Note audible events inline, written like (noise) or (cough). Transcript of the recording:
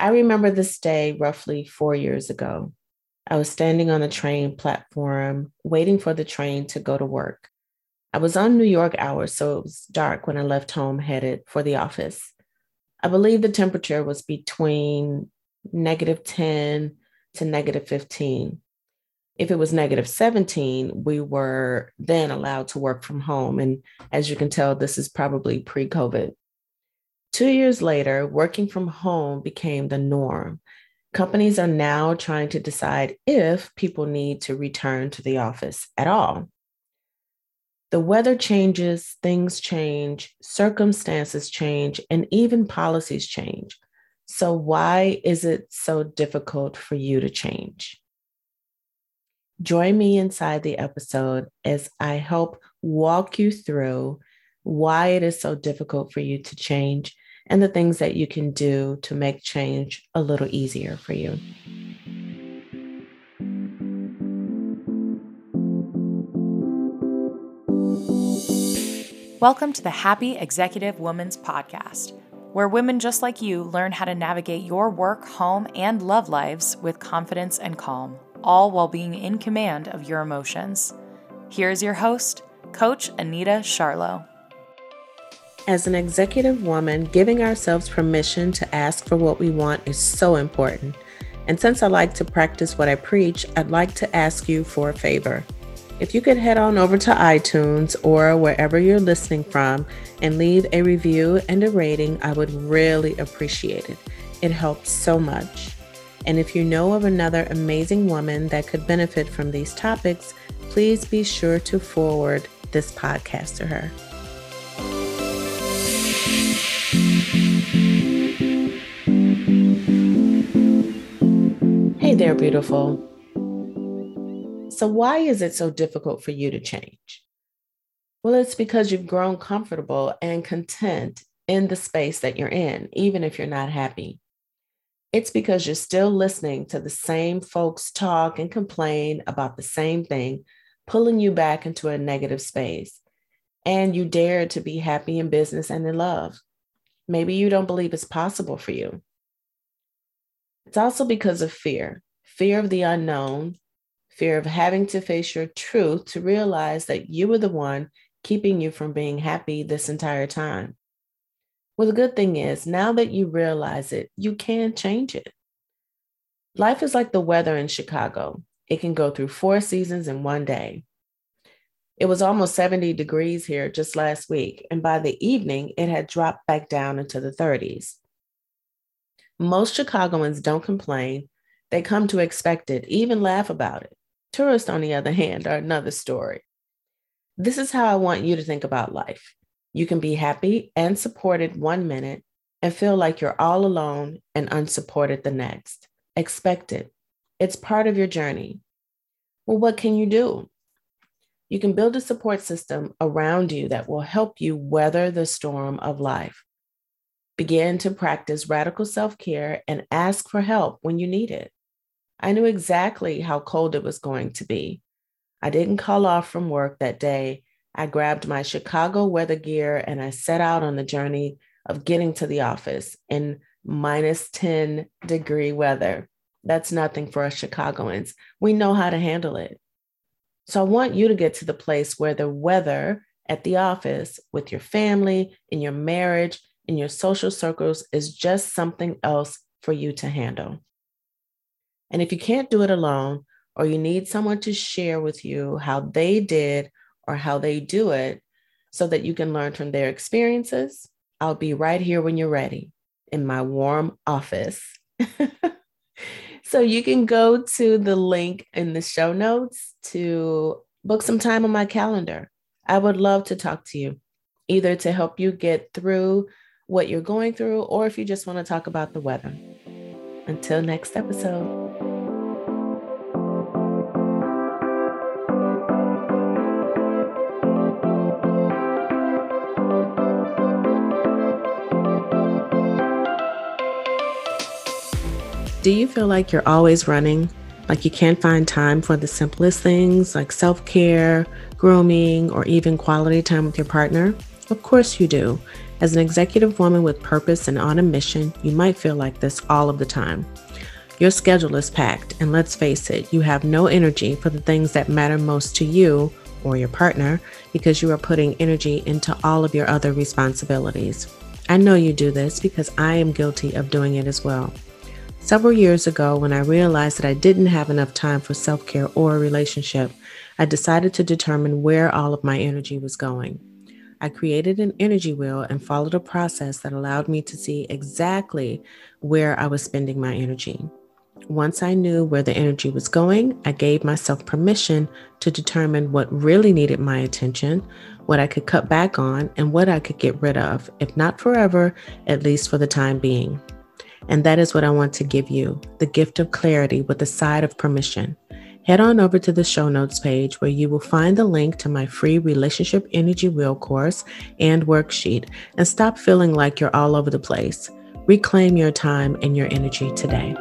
I remember this day roughly four years ago. I was standing on a train platform waiting for the train to go to work. I was on New York hours, so it was dark when I left home headed for the office. I believe the temperature was between negative 10 to negative 15. If it was negative 17, we were then allowed to work from home. And as you can tell, this is probably pre COVID. Two years later, working from home became the norm. Companies are now trying to decide if people need to return to the office at all. The weather changes, things change, circumstances change, and even policies change. So, why is it so difficult for you to change? Join me inside the episode as I help walk you through why it is so difficult for you to change and the things that you can do to make change a little easier for you. Welcome to the Happy Executive Woman's Podcast, where women just like you learn how to navigate your work, home, and love lives with confidence and calm, all while being in command of your emotions. Here's your host, Coach Anita Charlo. As an executive woman, giving ourselves permission to ask for what we want is so important. And since I like to practice what I preach, I'd like to ask you for a favor. If you could head on over to iTunes or wherever you're listening from and leave a review and a rating, I would really appreciate it. It helps so much. And if you know of another amazing woman that could benefit from these topics, please be sure to forward this podcast to her. There, beautiful. So, why is it so difficult for you to change? Well, it's because you've grown comfortable and content in the space that you're in, even if you're not happy. It's because you're still listening to the same folks talk and complain about the same thing, pulling you back into a negative space. And you dare to be happy in business and in love. Maybe you don't believe it's possible for you. It's also because of fear fear of the unknown, fear of having to face your truth to realize that you were the one keeping you from being happy this entire time. Well, the good thing is, now that you realize it, you can change it. Life is like the weather in Chicago, it can go through four seasons in one day. It was almost 70 degrees here just last week, and by the evening, it had dropped back down into the 30s. Most Chicagoans don't complain, they come to expect it, even laugh about it. Tourists, on the other hand, are another story. This is how I want you to think about life. You can be happy and supported one minute and feel like you're all alone and unsupported the next. Expect it. It's part of your journey. Well, what can you do? You can build a support system around you that will help you weather the storm of life. Begin to practice radical self care and ask for help when you need it. I knew exactly how cold it was going to be. I didn't call off from work that day. I grabbed my Chicago weather gear and I set out on the journey of getting to the office in minus 10 degree weather. That's nothing for us Chicagoans. We know how to handle it. So I want you to get to the place where the weather at the office, with your family, in your marriage, in your social circles, is just something else for you to handle. And if you can't do it alone, or you need someone to share with you how they did or how they do it so that you can learn from their experiences, I'll be right here when you're ready in my warm office. (laughs) so you can go to the link in the show notes to book some time on my calendar. I would love to talk to you, either to help you get through what you're going through, or if you just want to talk about the weather. Until next episode. Do you feel like you're always running? Like you can't find time for the simplest things like self care, grooming, or even quality time with your partner? Of course you do. As an executive woman with purpose and on a mission, you might feel like this all of the time. Your schedule is packed, and let's face it, you have no energy for the things that matter most to you or your partner because you are putting energy into all of your other responsibilities. I know you do this because I am guilty of doing it as well. Several years ago, when I realized that I didn't have enough time for self care or a relationship, I decided to determine where all of my energy was going. I created an energy wheel and followed a process that allowed me to see exactly where I was spending my energy. Once I knew where the energy was going, I gave myself permission to determine what really needed my attention, what I could cut back on, and what I could get rid of, if not forever, at least for the time being. And that is what I want to give you the gift of clarity with a side of permission. Head on over to the show notes page where you will find the link to my free Relationship Energy Wheel course and worksheet and stop feeling like you're all over the place. Reclaim your time and your energy today.